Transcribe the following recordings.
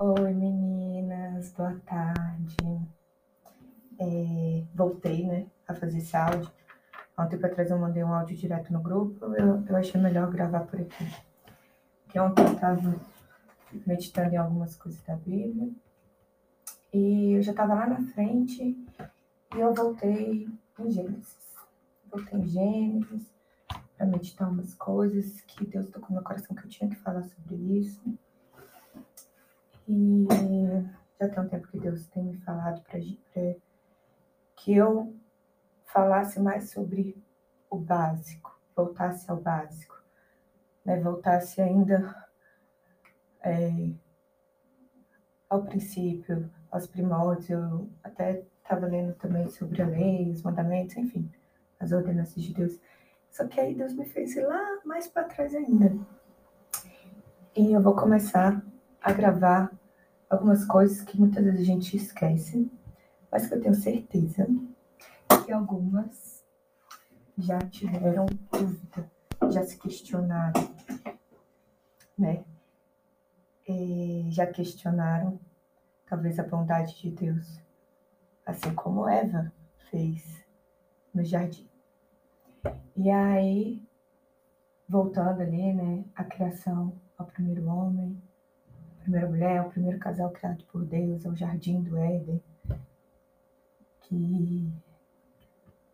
Oi, meninas, boa tarde. É, voltei, né, a fazer esse áudio. Há um tempo atrás eu mandei um áudio direto no grupo, eu, eu achei melhor gravar por aqui. Porque ontem eu estava meditando em algumas coisas da Bíblia, e eu já estava lá na frente, e eu voltei em Gênesis. Voltei em Gênesis para meditar umas coisas que Deus tocou no meu coração que eu tinha que falar sobre isso. E já tem um tempo que Deus tem me falado para que eu falasse mais sobre o básico, voltasse ao básico, né? voltasse ainda é, ao princípio, aos primórdios. Eu até estava lendo também sobre a lei, os mandamentos, enfim, as ordenanças de Deus. Só que aí Deus me fez ir lá mais para trás ainda. E eu vou começar a gravar algumas coisas que muitas vezes a gente esquece, mas que eu tenho certeza que algumas já tiveram dúvida, já se questionaram, né? E já questionaram talvez a bondade de Deus, assim como Eva fez no jardim. E aí, voltando ali, né, a criação ao primeiro homem, primeira mulher, o primeiro casal criado por Deus, é o jardim do Éden, que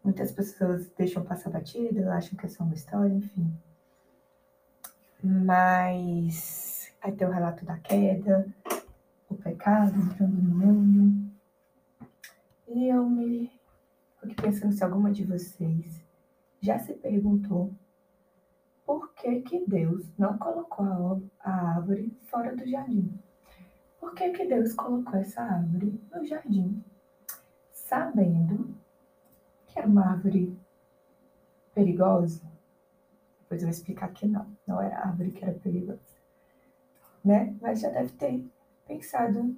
muitas pessoas deixam passar batido, acham que é só uma história, enfim. Mas aí tem o relato da queda, o pecado entrando no mundo. E eu me fiquei pensando se alguma de vocês já se perguntou por que, que Deus não colocou a árvore fora do jardim? Por que, que Deus colocou essa árvore no jardim? Sabendo que era uma árvore perigosa? Depois eu vou explicar que não, não era a árvore que era perigosa. Né? Mas já deve ter pensado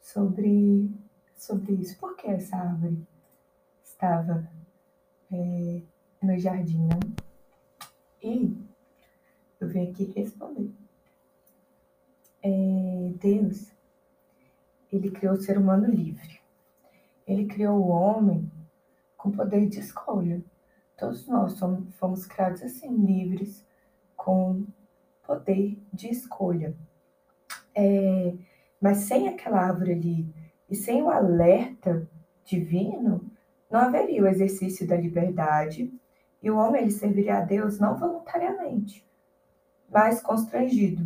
sobre, sobre isso. Por que essa árvore estava é, no jardim? Não? E eu venho aqui responder. É, Deus, ele criou o ser humano livre. Ele criou o homem com poder de escolha. Todos nós somos, fomos criados assim, livres, com poder de escolha. É, mas sem aquela árvore ali e sem o alerta divino, não haveria o exercício da liberdade e o homem ele serviria a Deus não voluntariamente, mas constrangido,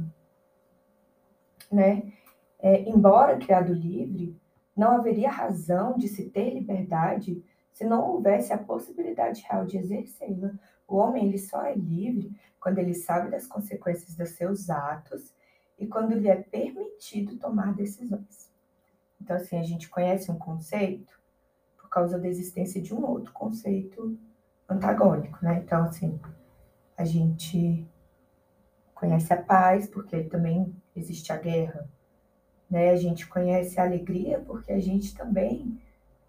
né? É, embora criado livre, não haveria razão de se ter liberdade se não houvesse a possibilidade real de exercê-la. O homem ele só é livre quando ele sabe das consequências dos seus atos e quando lhe é permitido tomar decisões. Então, assim, a gente conhece um conceito por causa da existência de um outro conceito antagônico, né? Então, assim, a gente conhece a paz, porque também existe a guerra, né? A gente conhece a alegria, porque a gente também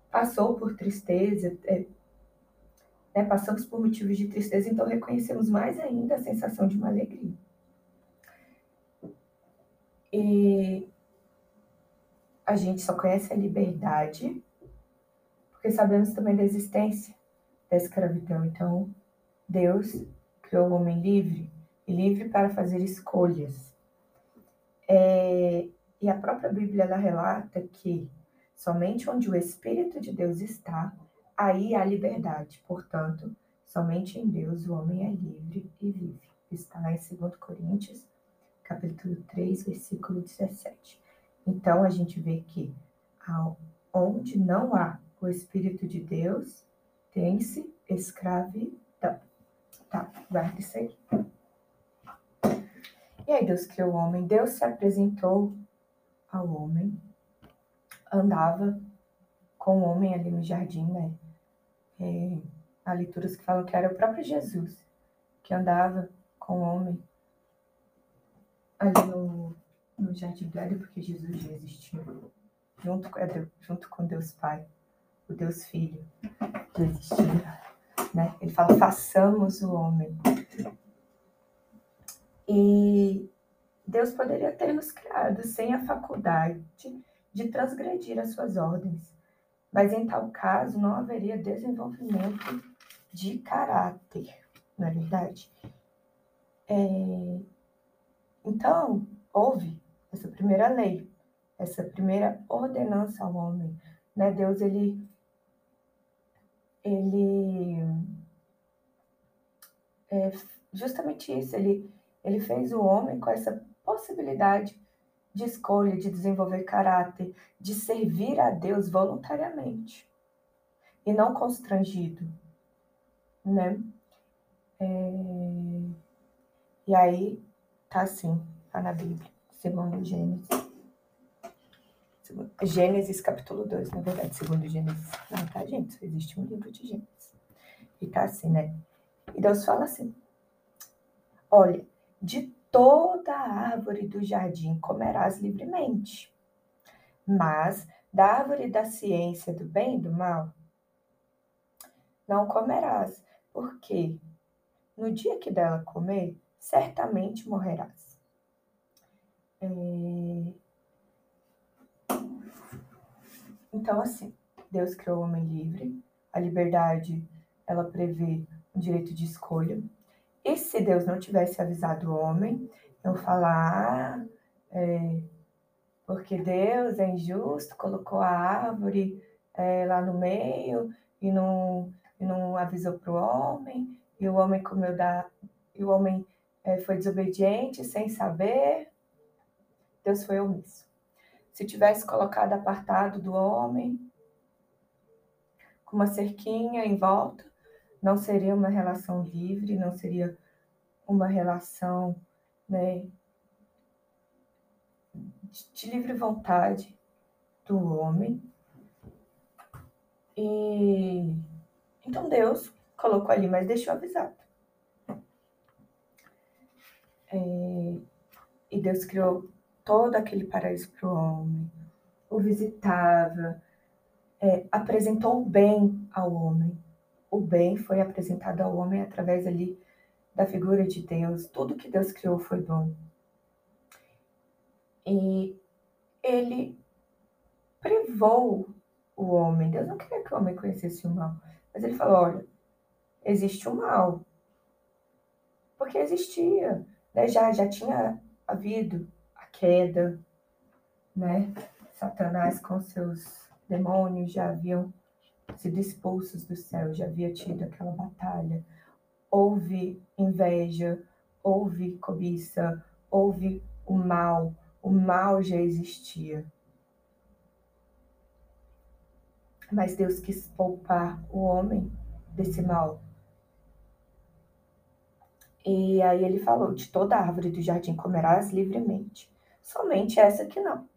passou por tristeza, é, né? passamos por motivos de tristeza, então reconhecemos mais ainda a sensação de uma alegria. E a gente só conhece a liberdade porque sabemos também da existência da escravidão. Então, Deus criou o homem livre e livre para fazer escolhas. É, e a própria Bíblia ela relata que somente onde o Espírito de Deus está, aí há liberdade. Portanto, somente em Deus o homem é livre e vive. Está lá em 2 Coríntios, capítulo 3, versículo 17. Então, a gente vê que onde não há o Espírito de Deus, tem-se escravidão. Tá, guarda isso aí. E aí Deus criou o homem, Deus se apresentou ao homem, andava com o homem ali no jardim, né? É, há leituras que falam que era o próprio Jesus que andava com o homem ali no, no jardim Éden, porque Jesus já existiu, junto, junto com Deus Pai o Deus Filho já existia. Né? Ele fala, façamos o homem. E Deus poderia ter nos criado sem a faculdade de transgredir as suas ordens, mas em tal caso não haveria desenvolvimento de caráter, não é verdade? É... Então, houve essa primeira lei, essa primeira ordenança ao homem, né? Deus, ele, ele, é justamente isso, ele, ele fez o homem com essa possibilidade de escolha, de desenvolver caráter, de servir a Deus voluntariamente e não constrangido, né? É... E aí tá assim, tá na Bíblia, segundo Gênesis. Gênesis capítulo 2, na verdade, segundo Gênesis. Não, tá, gente? Só existe um livro de Gênesis. E tá assim, né? E Deus fala assim: Olha, de toda árvore do jardim comerás livremente, mas da árvore da ciência do bem e do mal não comerás, porque no dia que dela comer, certamente morrerás. É... Então, assim, Deus criou o homem livre, a liberdade, ela prevê o direito de escolha. E se Deus não tivesse avisado o homem, eu falar, ah, é, porque Deus é injusto, colocou a árvore é, lá no meio e não, e não avisou para o homem, e o homem comeu da. E o homem é, foi desobediente sem saber. Deus foi omisso. Se tivesse colocado apartado do homem, com uma cerquinha em volta, não seria uma relação livre, não seria uma relação né, de livre vontade do homem. E então Deus colocou ali, mas deixou avisado. É, e Deus criou todo aquele paraíso para o homem, o visitava, é, apresentou o bem ao homem. O bem foi apresentado ao homem através ali da figura de Deus. Tudo que Deus criou foi bom. E ele privou o homem. Deus não queria que o homem conhecesse o mal. Mas ele falou: olha, existe o mal. Porque existia. Né? Já, já tinha havido queda, né? Satanás com seus demônios já haviam sido expulsos do céu, já havia tido aquela batalha. Houve inveja, houve cobiça, houve o mal. O mal já existia. Mas Deus quis poupar o homem desse mal. E aí ele falou: de toda árvore do jardim comerás livremente, somente essa que não,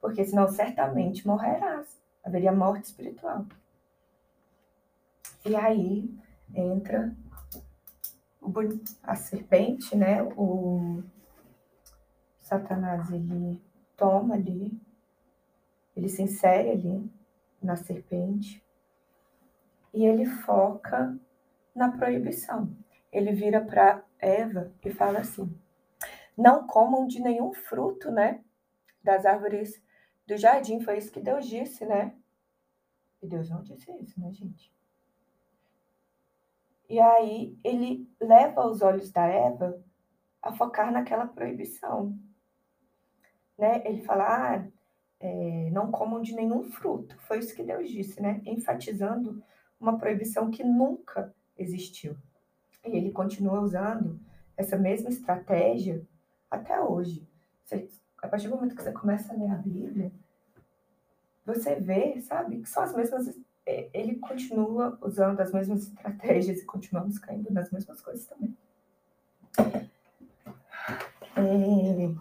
porque senão certamente morrerás. Haveria morte espiritual. E aí entra a serpente, né? O Satanás ele toma ali, ele se insere ali na serpente e ele foca na proibição. Ele vira para Eva e fala assim: não comam de nenhum fruto, né? Das árvores do jardim. Foi isso que Deus disse, né? E Deus não disse isso, né, gente? E aí ele leva os olhos da Eva a focar naquela proibição. Né? Ele fala, ah, é, não comam de nenhum fruto. Foi isso que Deus disse, né? Enfatizando uma proibição que nunca existiu. E ele continua usando essa mesma estratégia até hoje. Você, a partir do momento que você começa a ler a Bíblia, você vê, sabe, que são as mesmas é, ele continua usando as mesmas estratégias e continuamos caindo nas mesmas coisas também. É,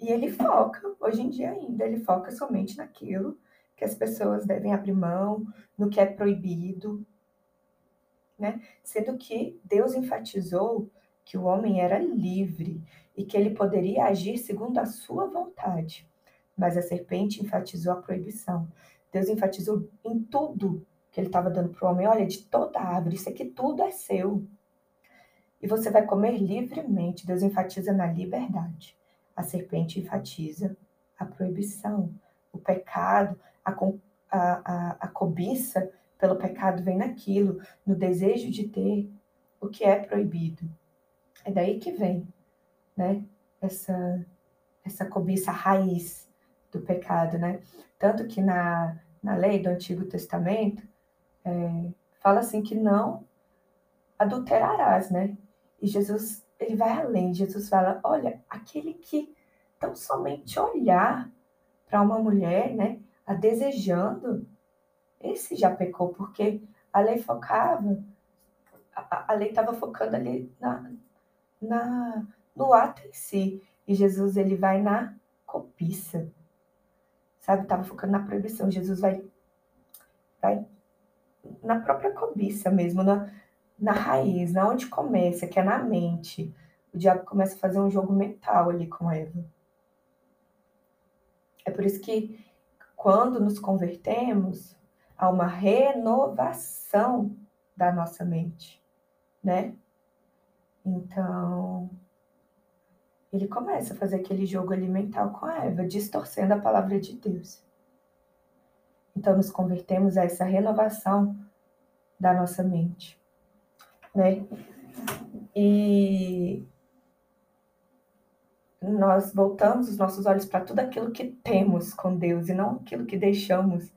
e ele foca, hoje em dia ainda, ele foca somente naquilo que as pessoas devem abrir mão, no que é proibido, né? Sendo que Deus enfatizou que o homem era livre e que ele poderia agir segundo a sua vontade. Mas a serpente enfatizou a proibição, Deus enfatizou em tudo que ele estava dando para o homem. Olha, de toda árvore, isso aqui tudo é seu. E você vai comer livremente. Deus enfatiza na liberdade. A serpente enfatiza a proibição, o pecado, a, a, a, cobiça pelo pecado vem naquilo, no desejo de ter o que é proibido. É daí que vem, né? Essa, essa cobiça raiz do pecado, né? Tanto que na, na lei do Antigo Testamento é, fala assim que não adulterarás, né? E Jesus, ele vai além. Jesus fala, olha, aquele que tão somente olhar para uma mulher, né, a desejando, esse já pecou, porque a lei focava, a, a lei estava focando ali na, na, no ato em si. E Jesus, ele vai na cobiça, sabe? Estava focando na proibição. Jesus vai, vai na própria cobiça mesmo, na, na raiz, na onde começa, que é na mente. O diabo começa a fazer um jogo mental ali com Eva. É por isso que quando nos convertemos, há uma renovação da nossa mente, né? Então, ele começa a fazer aquele jogo alimentar com a Eva, distorcendo a palavra de Deus. Então, nos convertemos a essa renovação da nossa mente, né? E nós voltamos os nossos olhos para tudo aquilo que temos com Deus e não aquilo que deixamos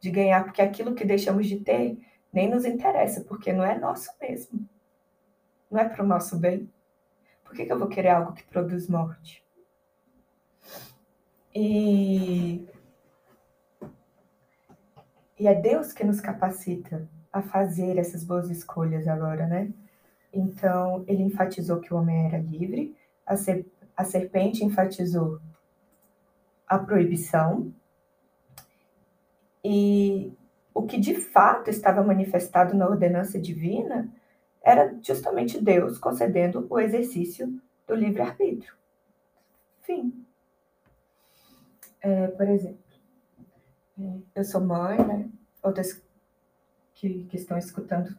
de ganhar, porque aquilo que deixamos de ter nem nos interessa, porque não é nosso mesmo. Não é para o nosso bem. Por que, que eu vou querer algo que produz morte? E, e é Deus que nos capacita a fazer essas boas escolhas agora, né? Então, ele enfatizou que o homem era livre, a ser a serpente enfatizou a proibição e o que de fato estava manifestado na ordenança divina era justamente Deus concedendo o exercício do livre-arbítrio. Fim. É, por exemplo, é, eu sou mãe, né? Outras que, que estão escutando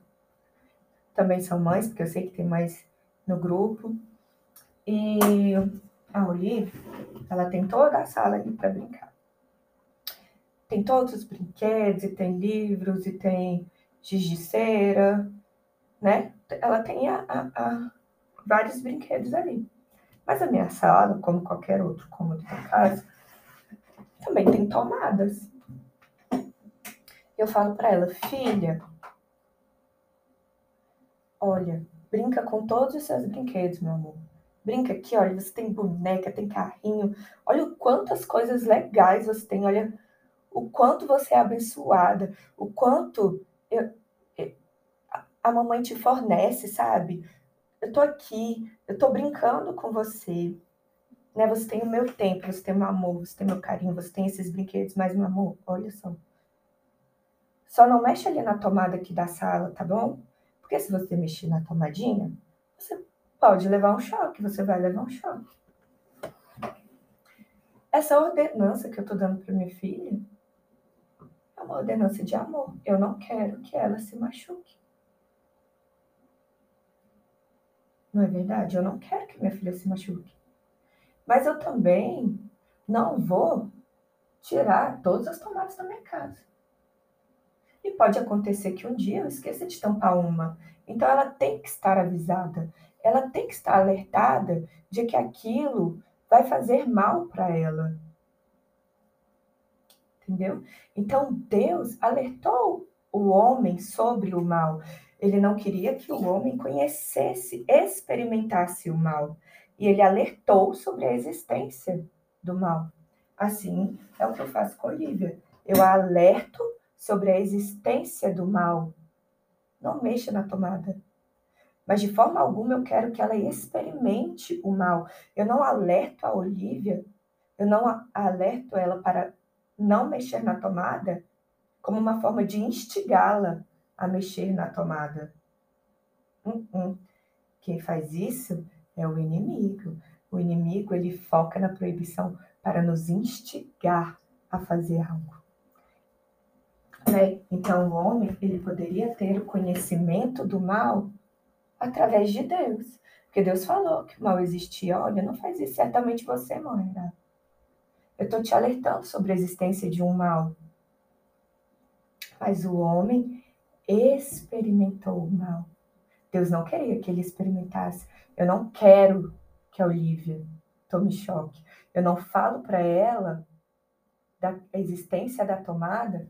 também são mães, porque eu sei que tem mais no grupo. E a Olivia, ela tem toda a sala ali para brincar. Tem todos os brinquedos, e tem livros, e tem giz de cera, né? Ela tem a, a, a vários brinquedos ali. Mas a minha sala, como qualquer outro cômodo da casa, também tem tomadas. Eu falo para ela, filha, olha, brinca com todos os seus brinquedos, meu amor. Brinca aqui, olha, você tem boneca, tem carrinho. Olha quantas coisas legais você tem, olha o quanto você é abençoada, o quanto eu, a mamãe te fornece, sabe? Eu tô aqui, eu tô brincando com você. Né? Você tem o meu tempo, você tem o meu amor, você tem meu carinho, você tem esses brinquedos, mas meu amor, olha só. Só não mexe ali na tomada aqui da sala, tá bom? Porque se você mexer na tomadinha, você pode levar um choque, você vai levar um choque. Essa ordenança que eu tô dando para minha filha é uma ordenança de amor. Eu não quero que ela se machuque. Não é verdade? Eu não quero que minha filha se machuque. Mas eu também não vou tirar todas as tomadas da minha casa. E pode acontecer que um dia eu esqueça de tampar uma. Então ela tem que estar avisada ela tem que estar alertada de que aquilo vai fazer mal para ela. Entendeu? Então Deus alertou o homem sobre o mal. Ele não queria que o homem conhecesse, experimentasse o mal. E ele alertou sobre a existência do mal. Assim é o que eu faço com Olivia. Eu alerto sobre a existência do mal. Não mexa na tomada mas de forma alguma eu quero que ela experimente o mal. Eu não alerto a Olivia, eu não alerto ela para não mexer na tomada como uma forma de instigá-la a mexer na tomada. Uh -uh. Quem faz isso é o inimigo. O inimigo ele foca na proibição para nos instigar a fazer algo. Né? Então o homem ele poderia ter o conhecimento do mal através de Deus. Porque Deus falou que o mal existia. Olha, não faz isso, certamente você morrerá. Eu estou te alertando sobre a existência de um mal. Mas o homem experimentou o mal. Deus não queria que ele experimentasse. Eu não quero que a Olivia tome choque. Eu não falo para ela da existência da tomada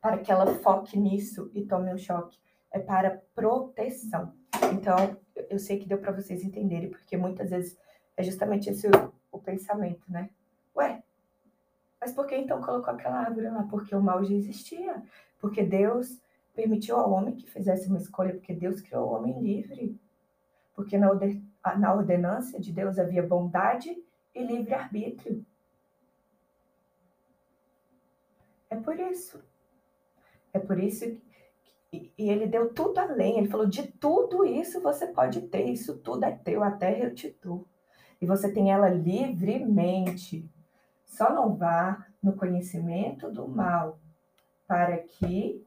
para que ela foque nisso e tome um choque. É para proteção. Então, eu sei que deu para vocês entenderem, porque muitas vezes é justamente esse o, o pensamento, né? Ué, mas por que então colocou aquela árvore lá? Porque o mal já existia. Porque Deus permitiu ao homem que fizesse uma escolha, porque Deus criou o homem livre. Porque na, na ordenância de Deus havia bondade e livre-arbítrio. É por isso. É por isso que e ele deu tudo além. Ele falou: de tudo isso você pode ter, isso tudo é teu, a terra eu te dou. E você tem ela livremente. Só não vá no conhecimento do mal, para que.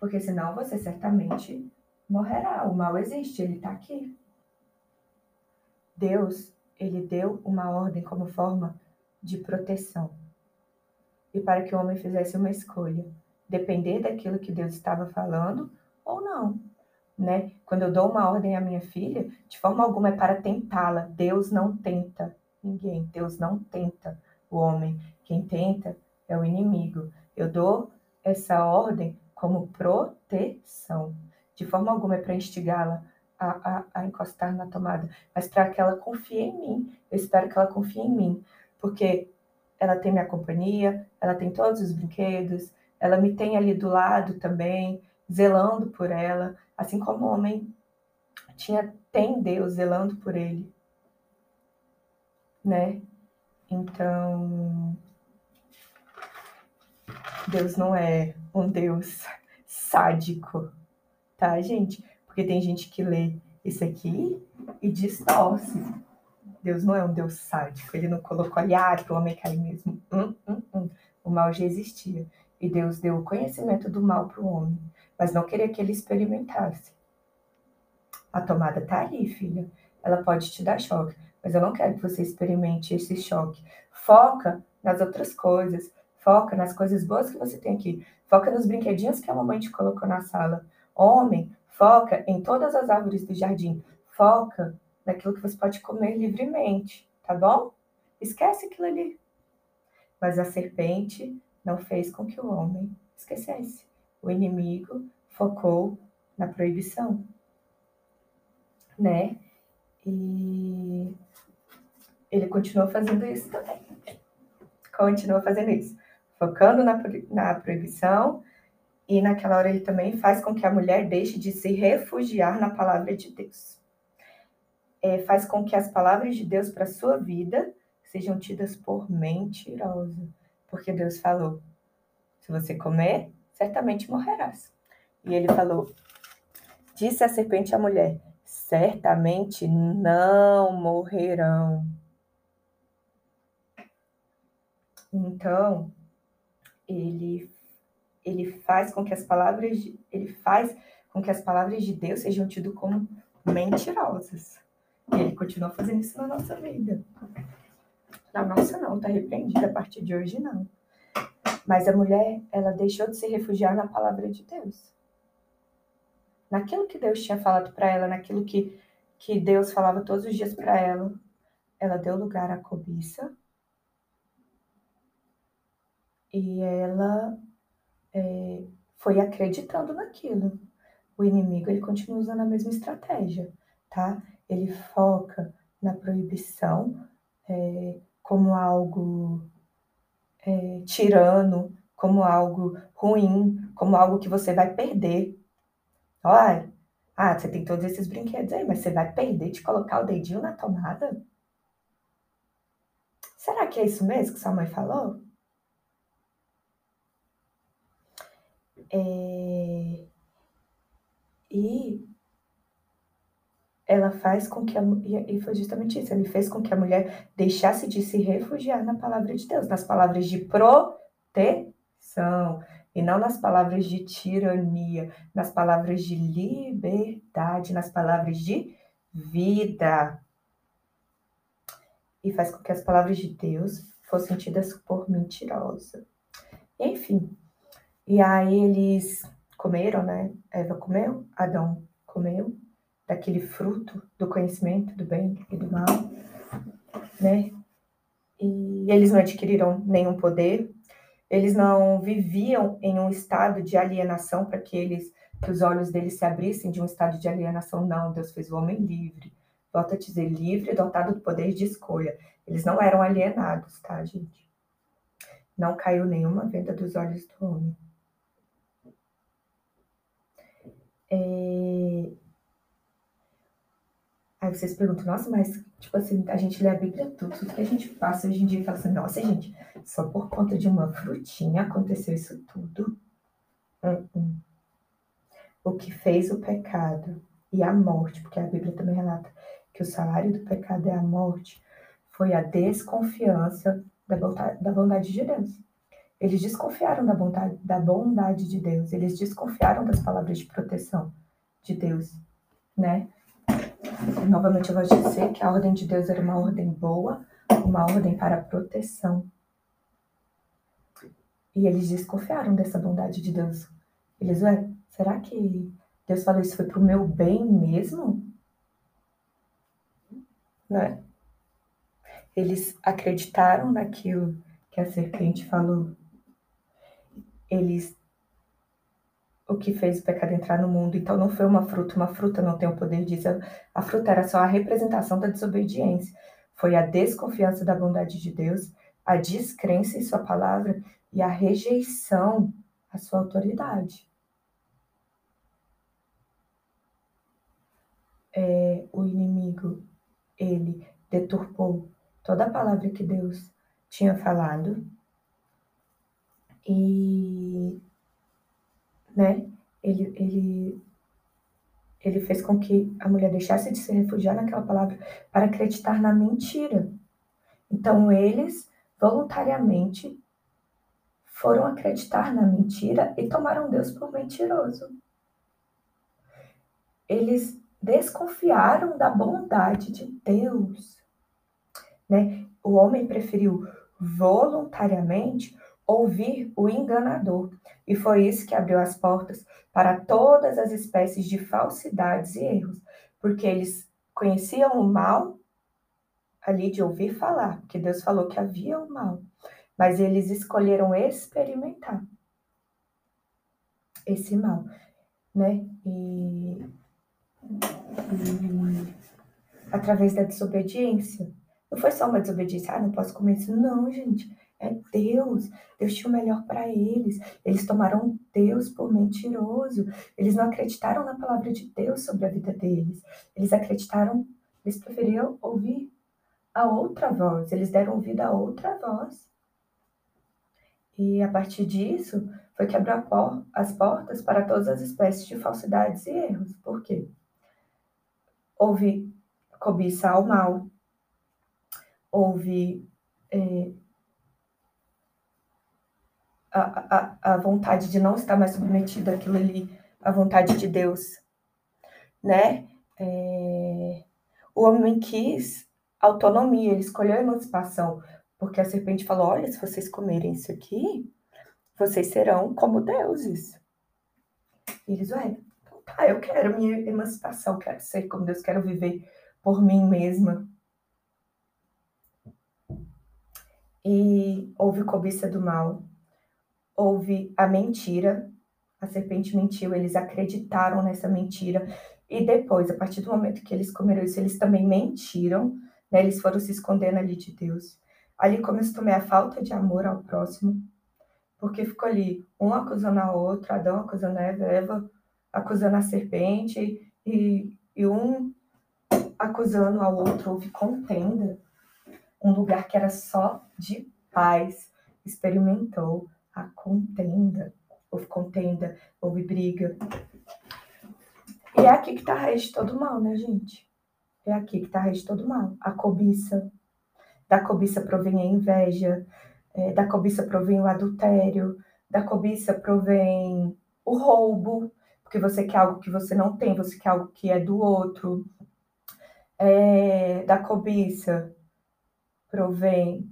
Porque senão você certamente morrerá. O mal existe, ele está aqui. Deus, ele deu uma ordem como forma de proteção. E para que o homem fizesse uma escolha, depender daquilo que Deus estava falando ou não. Né? Quando eu dou uma ordem à minha filha, de forma alguma é para tentá-la. Deus não tenta ninguém. Deus não tenta o homem. Quem tenta é o inimigo. Eu dou essa ordem como proteção. De forma alguma é para instigá-la a, a, a, encostar na tomada, mas para que ela confie em mim. Eu espero que ela confie em mim, porque ela tem minha companhia, ela tem todos os brinquedos, ela me tem ali do lado também, zelando por ela, assim como o homem tinha tem Deus zelando por ele, né? Então, Deus não é um Deus sádico, tá, gente? Porque tem gente que lê isso aqui e distorce. Deus não é um Deus sádico, ele não colocou ali, ah, que o homem cai mesmo. Hum, hum, hum. O mal já existia. E Deus deu o conhecimento do mal para o homem, mas não queria que ele experimentasse. A tomada tá ali, filha. Ela pode te dar choque, mas eu não quero que você experimente esse choque. Foca nas outras coisas. Foca nas coisas boas que você tem aqui. Foca nos brinquedinhos que a mamãe te colocou na sala. Homem, foca em todas as árvores do jardim. Foca naquilo que você pode comer livremente, tá bom? Esquece aquilo ali. Mas a serpente não fez com que o homem esquecesse. O inimigo focou na proibição, né? E ele continuou fazendo isso também. Continua fazendo isso, focando na, na proibição, e naquela hora ele também faz com que a mulher deixe de se refugiar na palavra de Deus é, faz com que as palavras de Deus para sua vida sejam tidas por mentirosa. Porque Deus falou: se você comer, certamente morrerás. E ele falou: disse a serpente à mulher: certamente não morrerão. Então, ele ele faz com que as palavras de, ele faz com que as palavras de Deus sejam tidas como mentirosas. E ele continua fazendo isso na nossa vida. Na nossa não, tá repreendida a partir de hoje não. Mas a mulher, ela deixou de se refugiar na palavra de Deus. Naquilo que Deus tinha falado para ela, naquilo que, que Deus falava todos os dias para ela, ela deu lugar à cobiça. E ela é, foi acreditando naquilo. O inimigo, ele continua usando a mesma estratégia, tá? ele foca na proibição é, como algo é, tirano, como algo ruim, como algo que você vai perder. Olha, ah, você tem todos esses brinquedos aí, mas você vai perder de colocar o dedinho na tomada? Será que é isso mesmo que sua mãe falou? É... E ela faz com que a e foi justamente isso, ele fez com que a mulher deixasse de se refugiar na palavra de Deus, nas palavras de proteção. e não nas palavras de tirania, nas palavras de liberdade, nas palavras de vida. E faz com que as palavras de Deus fossem tidas por mentirosa. Enfim, e aí eles comeram, né? Eva comeu, Adão comeu daquele fruto do conhecimento do bem e do mal, né? E eles não adquiriram nenhum poder, eles não viviam em um estado de alienação para que eles que os olhos deles se abrissem de um estado de alienação. Não, Deus fez o homem livre. Volto a dizer, livre, dotado do poder de escolha. Eles não eram alienados, tá, gente? Não caiu nenhuma venda dos olhos do homem. É... Aí vocês perguntam, nossa, mas, tipo assim, a gente lê a Bíblia tudo, tudo que a gente passa hoje em dia e fala assim, nossa, gente, só por conta de uma frutinha aconteceu isso tudo. Uh -uh. O que fez o pecado e a morte, porque a Bíblia também relata que o salário do pecado é a morte, foi a desconfiança da bondade, da bondade de Deus. Eles desconfiaram da bondade, da bondade de Deus, eles desconfiaram das palavras de proteção de Deus, né? Novamente, eu vou dizer que a ordem de Deus era uma ordem boa, uma ordem para proteção. E eles desconfiaram dessa bondade de Deus. Eles, ué, será que Deus falou isso foi para o meu bem mesmo? Não é? Eles acreditaram naquilo que a serpente falou. Eles o que fez o pecado entrar no mundo. Então não foi uma fruta, uma fruta não tem o poder disso. A fruta era só a representação da desobediência. Foi a desconfiança da bondade de Deus, a descrença em sua palavra e a rejeição à sua autoridade. É, o inimigo, ele deturpou toda a palavra que Deus tinha falado e né? Ele, ele, ele fez com que a mulher deixasse de se refugiar naquela palavra para acreditar na mentira. Então, eles voluntariamente foram acreditar na mentira e tomaram Deus por mentiroso. Eles desconfiaram da bondade de Deus. Né? O homem preferiu voluntariamente ouvir o enganador, e foi isso que abriu as portas para todas as espécies de falsidades e erros, porque eles conheciam o mal ali de ouvir falar, porque Deus falou que havia o mal, mas eles escolheram experimentar esse mal, né? E, e através da desobediência. Não foi só uma desobediência, ah, não posso comer isso. Não, gente. É Deus. Deus tinha o melhor para eles. Eles tomaram Deus por mentiroso. Eles não acreditaram na palavra de Deus sobre a vida deles. Eles acreditaram, eles preferiam ouvir a outra voz. Eles deram ouvido a outra voz. E a partir disso, foi que abriu as portas para todas as espécies de falsidades e erros. Por quê? Houve cobiça ao mal, houve é, a, a, vontade de não estar mais submetido àquilo ali, a vontade de Deus, né? É... O homem quis autonomia, ele escolheu a emancipação, porque a serpente falou: olha, se vocês comerem isso aqui, vocês serão como deuses. E eles, ué, então tá, eu quero minha emancipação, quero ser como Deus, quero viver por mim mesma. E houve cobiça do mal, houve a mentira, a serpente mentiu, eles acreditaram nessa mentira, e depois, a partir do momento que eles comeram isso, eles também mentiram, né? Eles foram se escondendo ali de Deus. Ali começou também a falta de amor ao próximo, porque ficou ali um acusando a outra, Adão acusando a Eva, Eva acusando a serpente, e, e um acusando ao outro, houve contenda. Um lugar que era só de paz, experimentou a contenda. Houve contenda, houve briga. E é aqui que está a raiz de todo mal, né, gente? É aqui que está a raiz de todo mal. A cobiça. Da cobiça provém a inveja, é, da cobiça provém o adultério, Da cobiça provém o roubo, porque você quer algo que você não tem, você quer algo que é do outro. É, da cobiça provém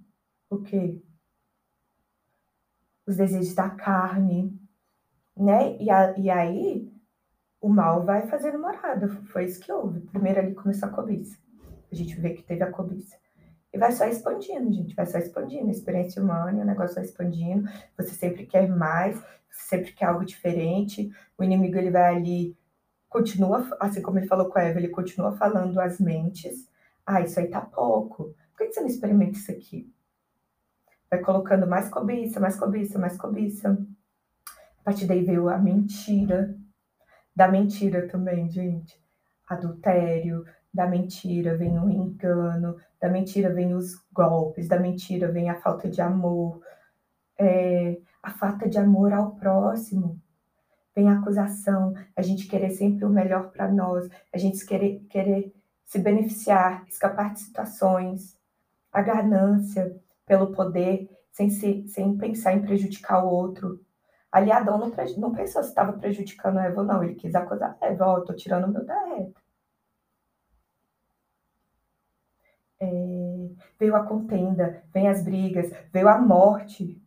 o quê? Os desejos da carne, né? E, a, e aí o mal vai fazendo morada. Foi isso que houve. Primeiro ali começou a cobiça. A gente vê que teve a cobiça. E vai só expandindo, gente. Vai só expandindo. A experiência humana, o negócio vai expandindo. Você sempre quer mais, você sempre quer algo diferente. O inimigo ele vai ali, continua, assim como ele falou com a Eva, ele continua falando as mentes. Ah, isso aí tá pouco. Por que você não experimenta isso aqui? Vai colocando mais cobiça, mais cobiça, mais cobiça. A partir daí veio a mentira. Da mentira também, gente. Adultério, da mentira vem o engano, da mentira vem os golpes, da mentira vem a falta de amor, é, a falta de amor ao próximo. Vem a acusação, a gente querer sempre o melhor para nós, a gente querer, querer se beneficiar, escapar de situações, a ganância pelo poder, sem, se, sem pensar em prejudicar o outro. Ali Adão não, não pensou se estava prejudicando a Eva não, ele quis acusar a Eva, ó, oh, tô tirando o meu da reta. É, veio a contenda, vem as brigas, veio a morte,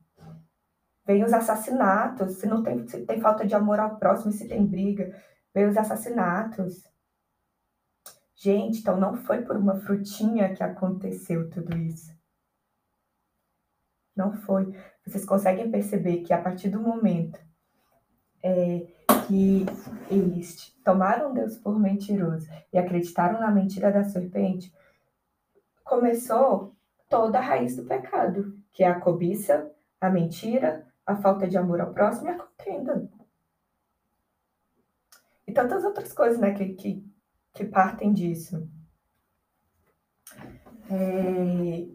veio os assassinatos, se não tem, se tem falta de amor ao próximo, se tem briga, veio os assassinatos. Gente, então não foi por uma frutinha que aconteceu tudo isso. Não foi. Vocês conseguem perceber que a partir do momento é, que eles tomaram Deus por mentiroso e acreditaram na mentira da serpente, começou toda a raiz do pecado, que é a cobiça, a mentira, a falta de amor ao próximo e a contenda. E tantas outras coisas né, que, que que partem disso. É...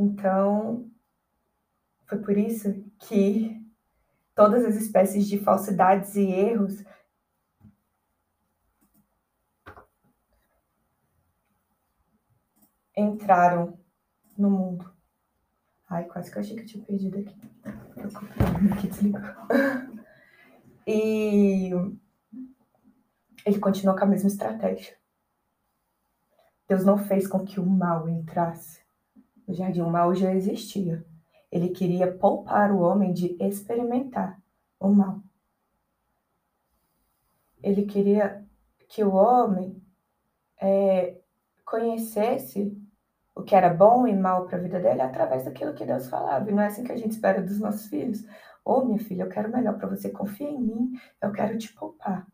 Então, foi por isso que todas as espécies de falsidades e erros entraram no mundo. Ai, quase que eu achei que eu tinha perdido aqui. Aqui desligou. E ele continuou com a mesma estratégia. Deus não fez com que o mal entrasse. O jardim, o mal já existia. Ele queria poupar o homem de experimentar o mal. Ele queria que o homem é, conhecesse o que era bom e mal para a vida dele através daquilo que Deus falava. E não é assim que a gente espera dos nossos filhos. Ô, oh, minha filha, eu quero melhor para você, confia em mim, eu quero te poupar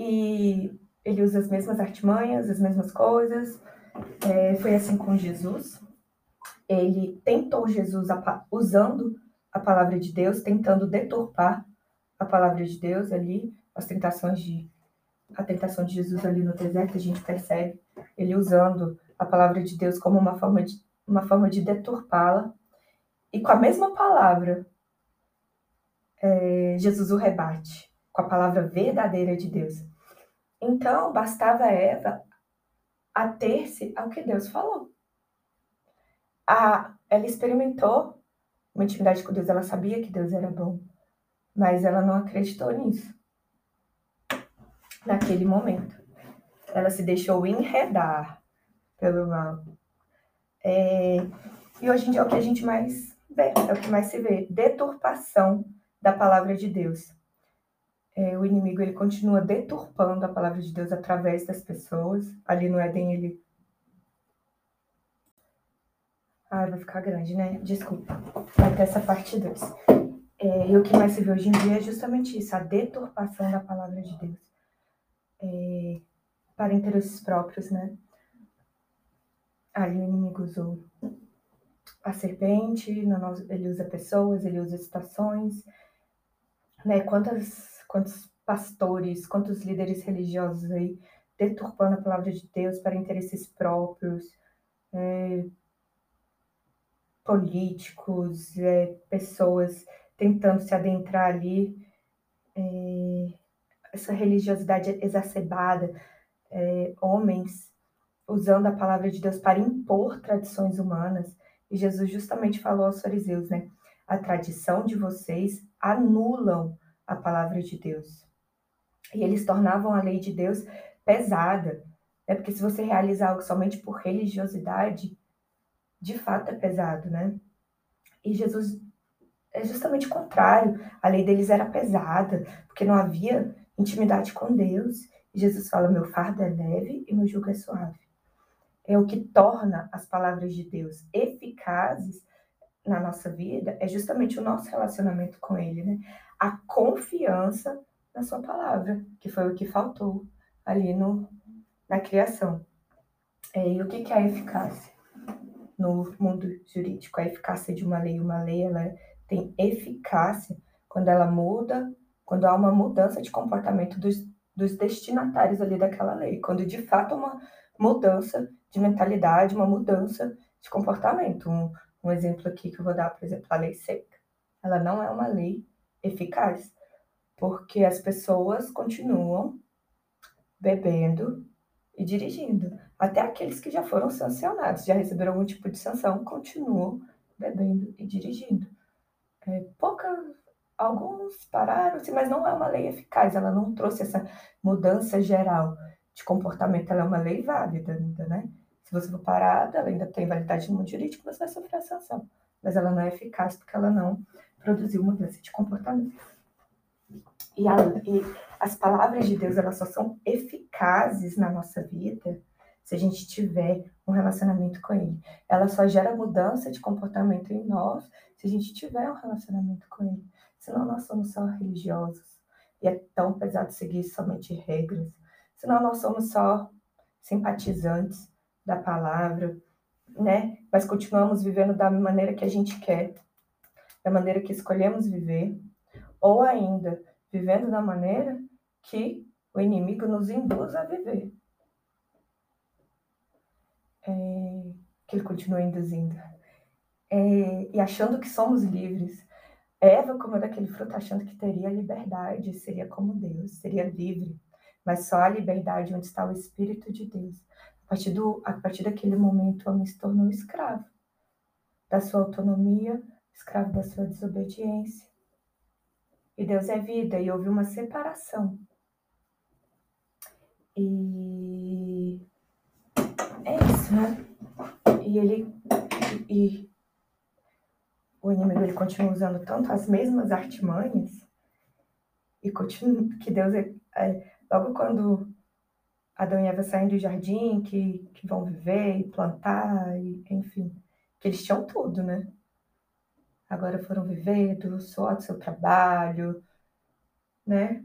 e ele usa as mesmas artimanhas, as mesmas coisas. É, foi assim com Jesus. Ele tentou Jesus usando a palavra de Deus, tentando deturpar a palavra de Deus ali, as tentações de a tentação de Jesus ali no deserto, a gente percebe ele usando a palavra de Deus como uma forma de uma forma de deturpá-la. E com a mesma palavra, é, Jesus o rebate com a palavra verdadeira de Deus. Então, bastava Eva ater-se ao que Deus falou. A, ela experimentou uma intimidade com Deus, ela sabia que Deus era bom, mas ela não acreditou nisso. Naquele momento. Ela se deixou enredar pelo mal. É, e hoje em dia é o que a gente mais vê, é o que mais se vê: deturpação da palavra de Deus é, o inimigo ele continua deturpando a palavra de Deus através das pessoas. Ali no Éden ele. Ah, vai ficar grande, né? Desculpa. Vai ter essa parte 2. É, e o que mais se vê hoje em dia é justamente isso, a deturpação da palavra de Deus. É, para interesses próprios, né? Ali o inimigo usou a serpente, ele usa pessoas, ele usa situações, né? Quantas quantos pastores, quantos líderes religiosos aí deturpando a palavra de Deus para interesses próprios, é, políticos, é, pessoas tentando se adentrar ali, é, essa religiosidade exacerbada, é, homens usando a palavra de Deus para impor tradições humanas. E Jesus justamente falou aos fariseus, né? A tradição de vocês anulam a palavra de Deus. E eles tornavam a lei de Deus pesada. Né? Porque se você realiza algo somente por religiosidade, de fato é pesado, né? E Jesus é justamente o contrário. A lei deles era pesada, porque não havia intimidade com Deus. E Jesus fala: meu fardo é leve e meu jugo é suave. É o que torna as palavras de Deus eficazes na nossa vida, é justamente o nosso relacionamento com Ele, né? A confiança na Sua palavra, que foi o que faltou ali no, na criação. É, e o que, é a eficácia? No mundo jurídico, a eficácia de uma lei, uma lei, ela tem eficácia quando ela muda, quando há uma mudança de comportamento dos, dos destinatários ali daquela lei, quando de fato uma mudança de mentalidade, uma mudança de comportamento. Um, um exemplo aqui que eu vou dar, por exemplo, a lei seca. Ela não é uma lei eficaz, porque as pessoas continuam bebendo e dirigindo. Até aqueles que já foram sancionados, já receberam algum tipo de sanção, continuam bebendo e dirigindo. É, pouca, alguns pararam-se, mas não é uma lei eficaz, ela não trouxe essa mudança geral de comportamento, ela é uma lei válida ainda, né? Se você for parado, ela ainda tem validade no mundo jurídico, você vai sofrer a sanção. Mas ela não é eficaz porque ela não produziu mudança de comportamento. E, a, e as palavras de Deus, elas só são eficazes na nossa vida se a gente tiver um relacionamento com Ele. Ela só gera mudança de comportamento em nós se a gente tiver um relacionamento com Ele. Senão nós somos só religiosos. E é tão pesado seguir somente regras. Senão nós somos só simpatizantes da palavra, né? Mas continuamos vivendo da maneira que a gente quer, da maneira que escolhemos viver, ou ainda vivendo da maneira que o inimigo nos induz a viver é, que ele continua induzindo. É, e achando que somos livres. Eva comeu daquele fruto achando que teria liberdade, seria como Deus, seria livre. Mas só a liberdade onde está o Espírito de Deus. A partir, do, a partir daquele momento, o homem se tornou escravo da sua autonomia, escravo da sua desobediência. E Deus é vida, e houve uma separação. E é isso, né? E ele. E o inimigo ele continua usando tanto as mesmas artimanhas e continua, que Deus é, é, logo quando Adão e Eva saem do jardim, que, que vão viver e plantar, e, enfim, que eles tinham tudo, né? Agora foram viver do suor do seu trabalho, né?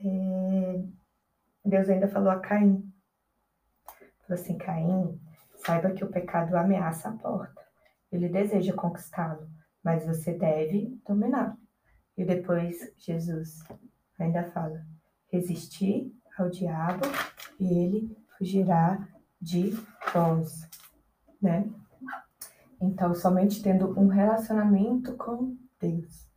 É, Deus ainda falou a Caim, Falou assim: Caim, saiba que o pecado ameaça a porta. Ele deseja conquistá-lo, mas você deve dominá-lo. E depois Jesus ainda fala: resistir ao diabo e ele fugirá de vós, né? Então, somente tendo um relacionamento com Deus,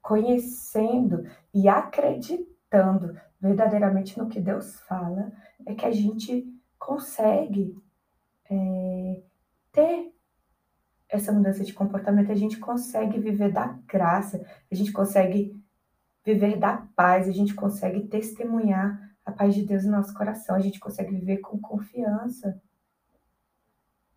conhecendo e acreditando verdadeiramente no que Deus fala, é que a gente consegue é, ter essa mudança de comportamento, a gente consegue viver da graça, a gente consegue viver da paz, a gente consegue testemunhar a paz de Deus no nosso coração, a gente consegue viver com confiança,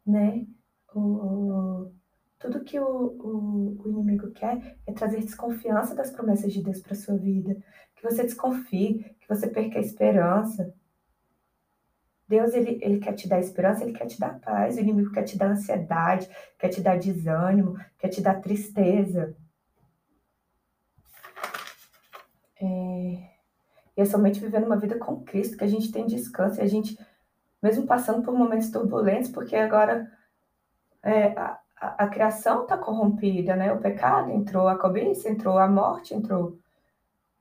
né? O, tudo que o, o, o, inimigo quer é trazer desconfiança das promessas de Deus para sua vida, que você desconfie, que você perca a esperança, Deus, ele, ele quer te dar esperança, ele quer te dar paz. O inimigo quer te dar ansiedade, quer te dar desânimo, quer te dar tristeza. É, e é somente vivendo uma vida com Cristo que a gente tem descanso. E a gente, mesmo passando por momentos turbulentos, porque agora é, a, a, criação está corrompida, né? O pecado entrou, a cobiça entrou, a morte entrou.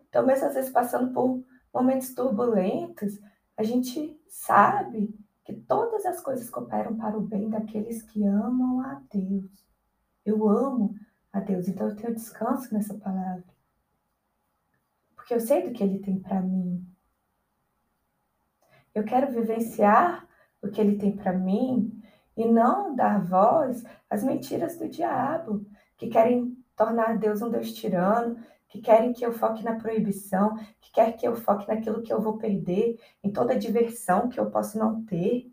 Então, mesmo às vezes passando por momentos turbulentos, a gente sabe que todas as coisas cooperam para o bem daqueles que amam a Deus. Eu amo a Deus, então eu tenho descanso nessa palavra. Porque eu sei do que Ele tem para mim. Eu quero vivenciar o que Ele tem para mim e não dar voz às mentiras do diabo, que querem tornar Deus um Deus tirano, que querem que eu foque na proibição, que quer que eu foque naquilo que eu vou perder, em toda a diversão que eu posso não ter.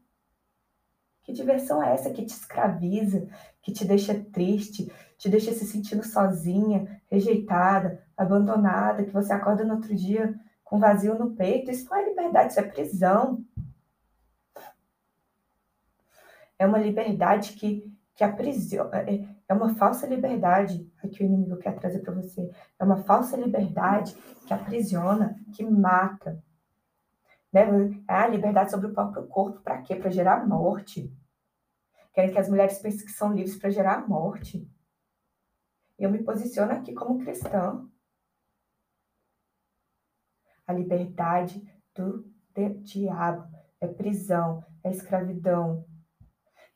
Que diversão é essa que te escraviza, que te deixa triste, te deixa se sentindo sozinha, rejeitada, abandonada, que você acorda no outro dia com vazio no peito? Isso não é liberdade, isso é prisão. É uma liberdade que, que aprisiona, é, é uma falsa liberdade que o inimigo quer trazer para você. É uma falsa liberdade que aprisiona, que mata. Né? É a liberdade sobre o próprio corpo, para quê? Para gerar morte. Querem que as mulheres pensem que são livres para gerar morte. Eu me posiciono aqui como cristã. A liberdade do diabo é prisão, é escravidão.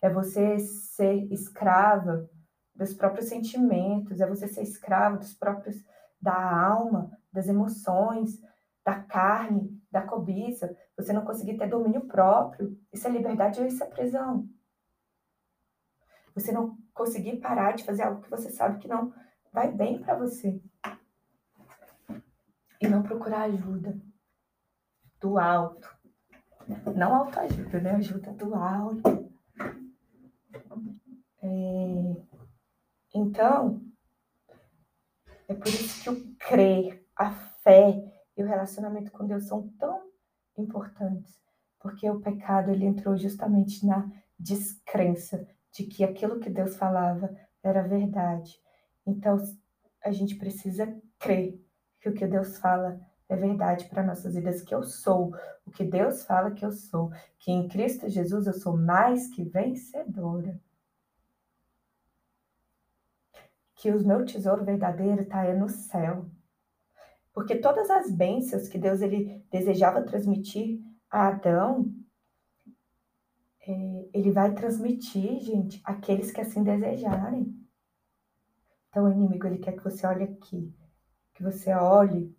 É você ser escrava dos próprios sentimentos, é você ser escravo dos próprios da alma, das emoções, da carne, da cobiça, você não conseguir ter domínio próprio. Isso é liberdade ou isso é prisão? Você não conseguir parar de fazer algo que você sabe que não vai bem para você. E não procurar ajuda do alto. Não autoajuda, né? Ajuda do alto. É... Então, é por isso que o crer, a fé e o relacionamento com Deus são tão importantes, porque o pecado ele entrou justamente na descrença de que aquilo que Deus falava era verdade. Então, a gente precisa crer que o que Deus fala é verdade para nossas vidas, que eu sou o que Deus fala que eu sou, que em Cristo Jesus eu sou mais que vencedora. Que o meu tesouro verdadeiro está aí no céu. Porque todas as bênçãos que Deus ele desejava transmitir a Adão, é, ele vai transmitir, gente, aqueles que assim desejarem. Então, o inimigo ele quer que você olhe aqui, que você olhe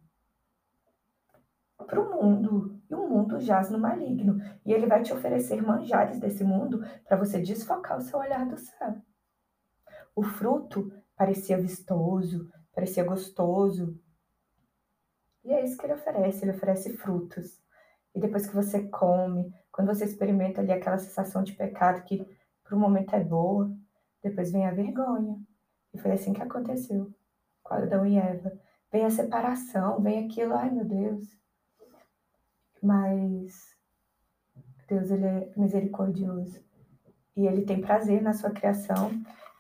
para o mundo. E o mundo jaz no maligno. E ele vai te oferecer manjares desse mundo para você desfocar o seu olhar do céu. O fruto parecia vistoso, parecia gostoso. E é isso que ele oferece, ele oferece frutos. E depois que você come, quando você experimenta ali aquela sensação de pecado que por um momento é boa, depois vem a vergonha. E foi assim que aconteceu com Adão e Eva. Vem a separação, vem aquilo, ai meu Deus. Mas Deus ele é misericordioso. E ele tem prazer na sua criação.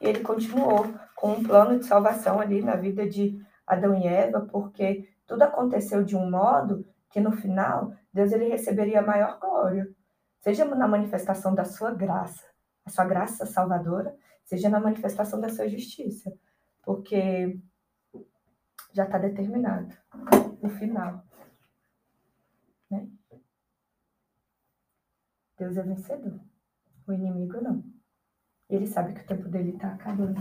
E ele continuou com um plano de salvação ali na vida de Adão e Eva, porque tudo aconteceu de um modo que no final Deus ele receberia maior glória, seja na manifestação da sua graça, a sua graça salvadora, seja na manifestação da sua justiça, porque já está determinado no final. Né? Deus é vencedor, o inimigo não. Ele sabe que o tempo dele está acabando.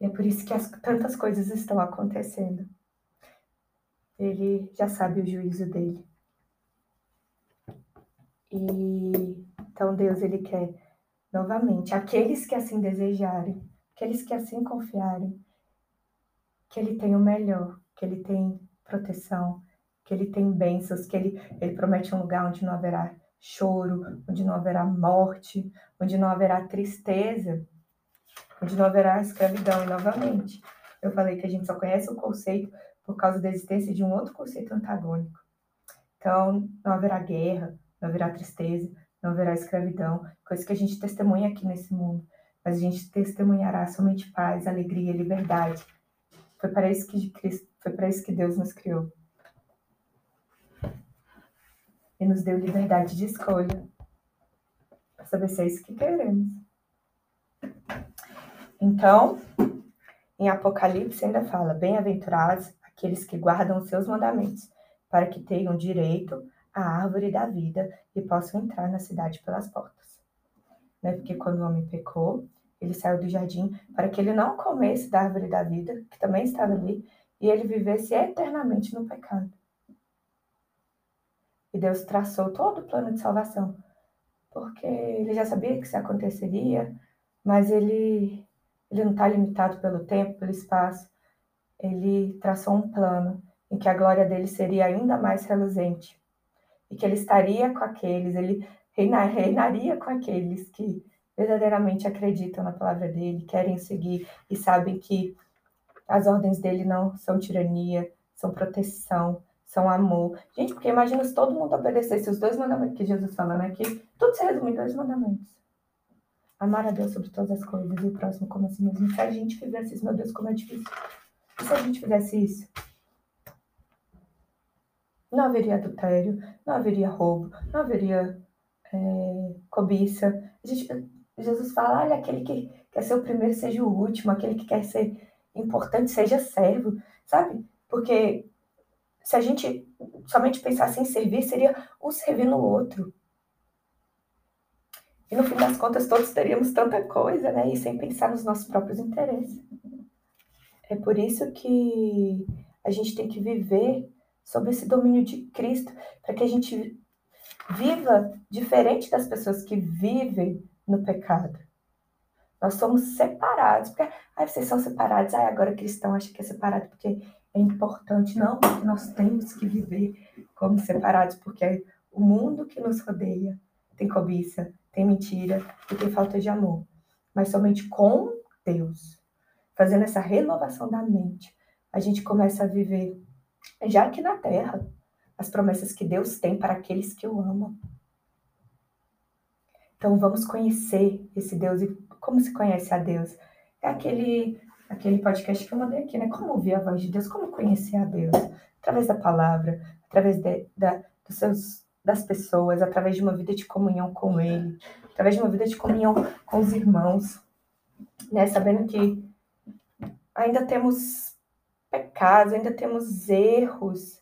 E é por isso que as, tantas coisas estão acontecendo. Ele já sabe o juízo dele. E então Deus ele quer novamente aqueles que assim desejarem, aqueles que assim confiarem, que ele tem o melhor, que ele tem proteção, que ele tem bênçãos, que ele, ele promete um lugar onde não haverá choro, onde não haverá morte, onde não haverá tristeza, onde não haverá escravidão. E novamente, eu falei que a gente só conhece o conceito por causa da existência de um outro conceito antagônico. Então, não haverá guerra, não haverá tristeza, não haverá escravidão, coisa que a gente testemunha aqui nesse mundo, mas a gente testemunhará somente paz, alegria, liberdade. Foi para isso que Cristo, foi para isso que Deus nos criou. E nos deu liberdade de escolha. Para saber se é isso que queremos. Então, em Apocalipse ainda fala: Bem-aventurados aqueles que guardam os seus mandamentos, para que tenham direito a árvore da vida e possam entrar na cidade pelas portas. Né? Porque quando o homem pecou, ele saiu do jardim para que ele não comesse da árvore da vida, que também estava ali, e ele vivesse eternamente no pecado. E Deus traçou todo o plano de salvação. Porque ele já sabia que isso aconteceria, mas ele, ele não está limitado pelo tempo, pelo espaço. Ele traçou um plano em que a glória dele seria ainda mais reluzente. E que ele estaria com aqueles, ele reinar, reinaria com aqueles que verdadeiramente acreditam na palavra dele, querem seguir e sabem que as ordens dele não são tirania, são proteção, são amor. Gente, porque imagina se todo mundo obedecesse os dois mandamentos que Jesus fala, né? Que tudo se resume em dois mandamentos. Amar a Deus sobre todas as coisas e o próximo como a si mesmo. Se a gente fizesse isso, meu Deus, como é difícil. E se a gente fizesse isso? Não haveria adultério, não haveria roubo, não haveria é, cobiça. Gente, Jesus fala, olha, aquele que quer ser o primeiro seja o último, aquele que quer ser importante seja servo, sabe? Porque se a gente somente pensasse em servir, seria um servir no outro. E no fim das contas, todos teríamos tanta coisa, né? E sem pensar nos nossos próprios interesses. É por isso que a gente tem que viver sob esse domínio de Cristo, para que a gente viva diferente das pessoas que vivem no pecado. Nós somos separados, porque ai, vocês são separados, ai, agora cristão acha que é separado porque é importante. Não, porque nós temos que viver como separados, porque o mundo que nos rodeia tem cobiça, tem mentira e tem falta de amor. Mas somente com Deus, fazendo essa renovação da mente, a gente começa a viver, já aqui na terra, as promessas que Deus tem para aqueles que o amam. Então vamos conhecer esse Deus e como se conhece a Deus. É aquele aquele podcast que eu mandei aqui, né? Como ouvir a voz de Deus, como conhecer a Deus? Através da palavra, através de, da, dos seus, das pessoas, através de uma vida de comunhão com Ele, através de uma vida de comunhão com os irmãos, né? Sabendo que ainda temos pecados, ainda temos erros,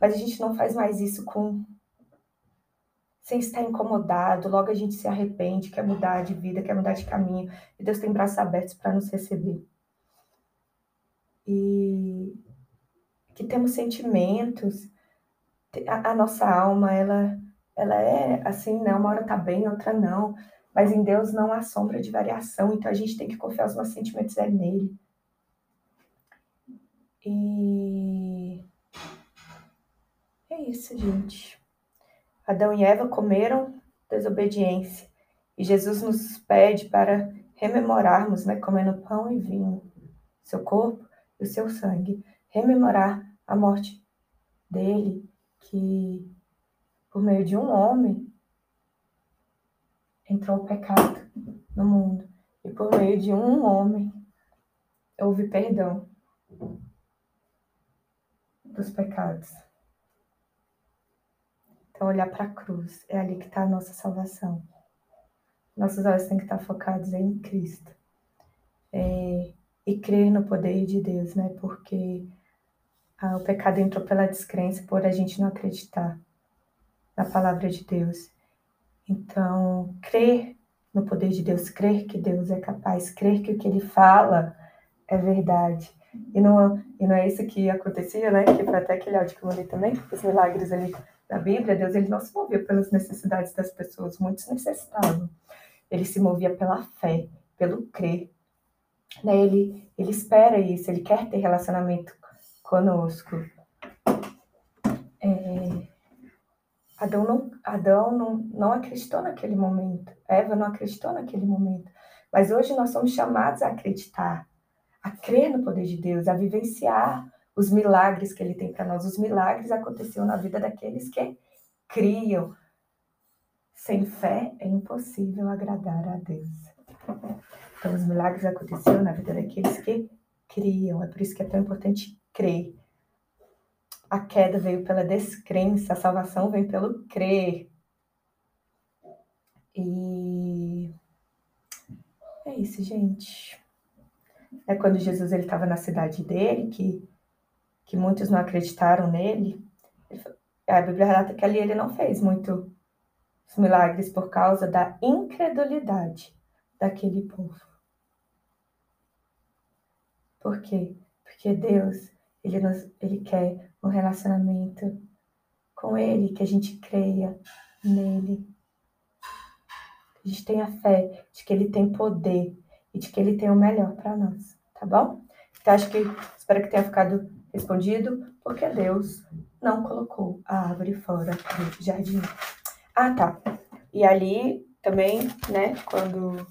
mas a gente não faz mais isso com sem estar incomodado, logo a gente se arrepende, quer mudar de vida, quer mudar de caminho, e Deus tem braços abertos para nos receber e que temos sentimentos. A, a, nossa alma, ela, ela é assim, né? Uma hora tá bem, outra não. Mas em Deus não há sombra de variação, então a gente tem que confiar os nossos sentimentos é nele. E é isso, gente. Adão e Eva comeram desobediência. E Jesus nos pede para rememorarmos, né, comendo pão e vinho, seu corpo o seu sangue, rememorar a morte dele, que por meio de um homem entrou o pecado no mundo, e por meio de um homem houve perdão dos pecados. Então, olhar para a cruz, é ali que está a nossa salvação. Nossos olhos têm que estar focados em Cristo. É, e crer no poder de Deus, né? Porque ah, o pecado entrou pela descrença, por a gente não acreditar na palavra de Deus. Então, crer no poder de Deus, crer que Deus é capaz, crer que o que ele fala é verdade. E não, e não é isso que acontecia, né? Que foi até aquele áudio que eu mandei também, os milagres ali da Bíblia, Deus ele não se movia pelas necessidades das pessoas, muitos necessitavam. Ele se movia pela fé, pelo crer, né? Ele, ele espera isso, ele quer ter relacionamento conosco. É, Adão, não, Adão não, não acreditou naquele momento, Eva não acreditou naquele momento. Mas hoje nós somos chamados a acreditar, a crer no poder de Deus, a vivenciar os milagres que Ele tem para nós. Os milagres aconteceram na vida daqueles que criam. Sem fé é impossível agradar a Deus. Então, os milagres aconteceram na vida daqueles que criam. É por isso que é tão importante crer. A queda veio pela descrença, a salvação vem pelo crer. E é isso, gente. É quando Jesus ele estava na cidade dele, que, que muitos não acreditaram nele. A Bíblia relata que ali ele não fez muitos milagres por causa da incredulidade daquele povo. Por quê? Porque Deus, ele, nos, ele quer um relacionamento com Ele, que a gente creia nele. a gente tenha fé de que Ele tem poder e de que Ele tem o melhor para nós, tá bom? Então, acho que espero que tenha ficado respondido, porque Deus não colocou a árvore fora do jardim. Ah, tá. E ali também, né, quando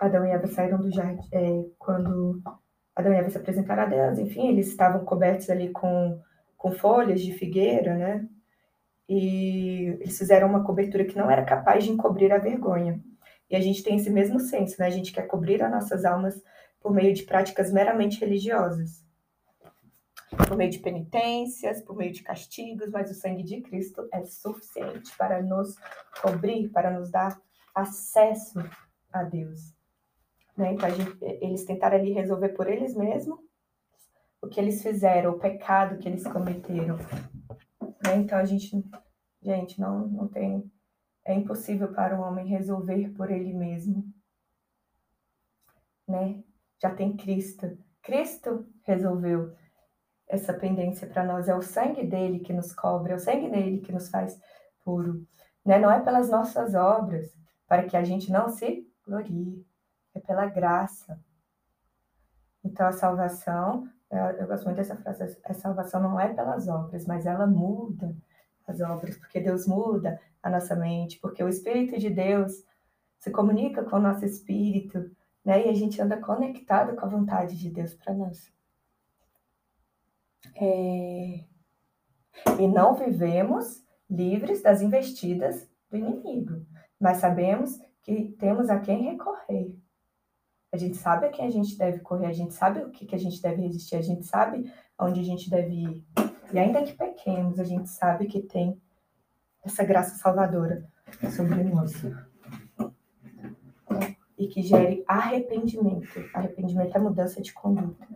Adão e Eva saíram do jardim, é, quando Adão e Eva se apresentaram a Deus, enfim, eles estavam cobertos ali com, com folhas de figueira, né? E eles fizeram uma cobertura que não era capaz de encobrir a vergonha. E a gente tem esse mesmo senso, né? A gente quer cobrir as nossas almas por meio de práticas meramente religiosas. Por meio de penitências, por meio de castigos, mas o sangue de Cristo é suficiente para nos cobrir, para nos dar acesso a Deus. Né? Então, gente, eles tentaram ali resolver por eles mesmos o que eles fizeram, o pecado que eles cometeram. Né? Então, a gente, gente, não, não tem. É impossível para o homem resolver por ele mesmo. Né? Já tem Cristo. Cristo resolveu essa pendência para nós. É o sangue dele que nos cobre, é o sangue dele que nos faz puro. Né? Não é pelas nossas obras, para que a gente não se glorie pela graça. Então, a salvação, eu gosto muito dessa frase, a salvação não é pelas obras, mas ela muda as obras, porque Deus muda a nossa mente, porque o Espírito de Deus se comunica com o nosso espírito, né? E a gente anda conectado com a vontade de Deus para nós. É... E não vivemos livres das investidas do inimigo, mas sabemos que temos a quem recorrer. A gente sabe a quem a gente deve correr, a gente sabe o que, que a gente deve resistir, a gente sabe aonde a gente deve ir. E ainda que pequenos, a gente sabe que tem essa graça salvadora sobre nós. E que gere arrependimento. Arrependimento é mudança de conduta.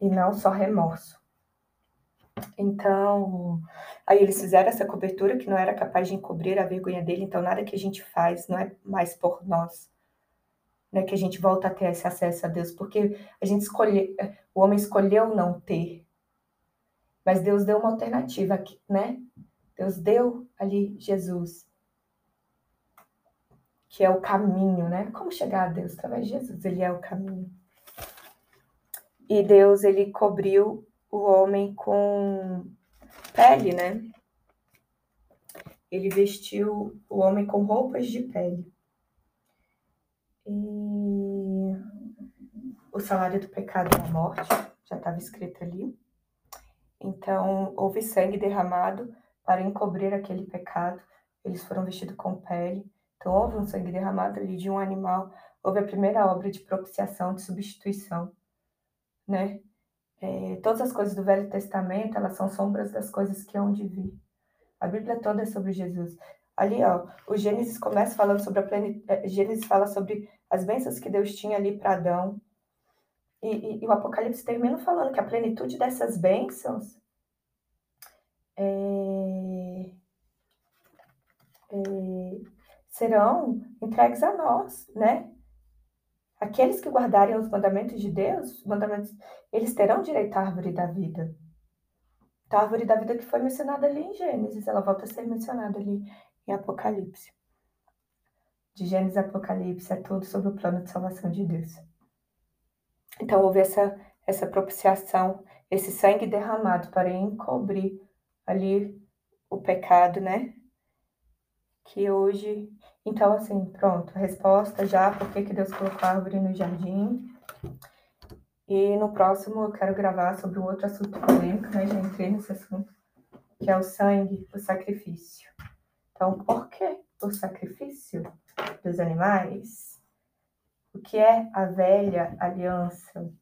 E não só remorso. Então, aí eles fizeram essa cobertura que não era capaz de encobrir a vergonha dele, então nada que a gente faz não é mais por nós, né, que a gente volta a ter esse acesso a Deus, porque a gente escolhe, o homem escolheu não ter, mas Deus deu uma alternativa, né? Deus deu ali Jesus, que é o caminho, né? Como chegar a Deus através de Jesus? Ele é o caminho. E Deus ele cobriu o homem com pele, né? Ele vestiu o homem com roupas de pele. E o salário do pecado é a morte, já estava escrito ali. Então, houve sangue derramado para encobrir aquele pecado. Eles foram vestidos com pele. Então, houve um sangue derramado ali de um animal. Houve a primeira obra de propiciação, de substituição, né? É, todas as coisas do Velho Testamento, elas são sombras das coisas que hão de vir. A Bíblia toda é sobre Jesus. Ali, ó, o Gênesis começa falando sobre a plenitude. É, Gênesis fala sobre as bênçãos que Deus tinha ali para Adão. E, e, e, o Apocalipse termina falando que a plenitude dessas bênçãos é, é, serão entregues a nós, né? Aqueles que guardarem os mandamentos de Deus, os mandamentos, eles terão direito à árvore da vida. Então, a árvore da vida que foi mencionada ali em Gênesis, ela volta a ser mencionada ali em Apocalipse. De Gênesis a Apocalipse é tudo sobre o plano de salvação de Deus. Então houve essa, essa propiciação, esse sangue derramado para encobrir ali o pecado, né? Que hoje. Então, assim, pronto, resposta já, por que Deus colocou a árvore no jardim. E no próximo eu quero gravar sobre um outro assunto polêmico, né? Já entrei nesse assunto, que é o sangue, o sacrifício. Então, por que o sacrifício dos animais? O que é a velha aliança?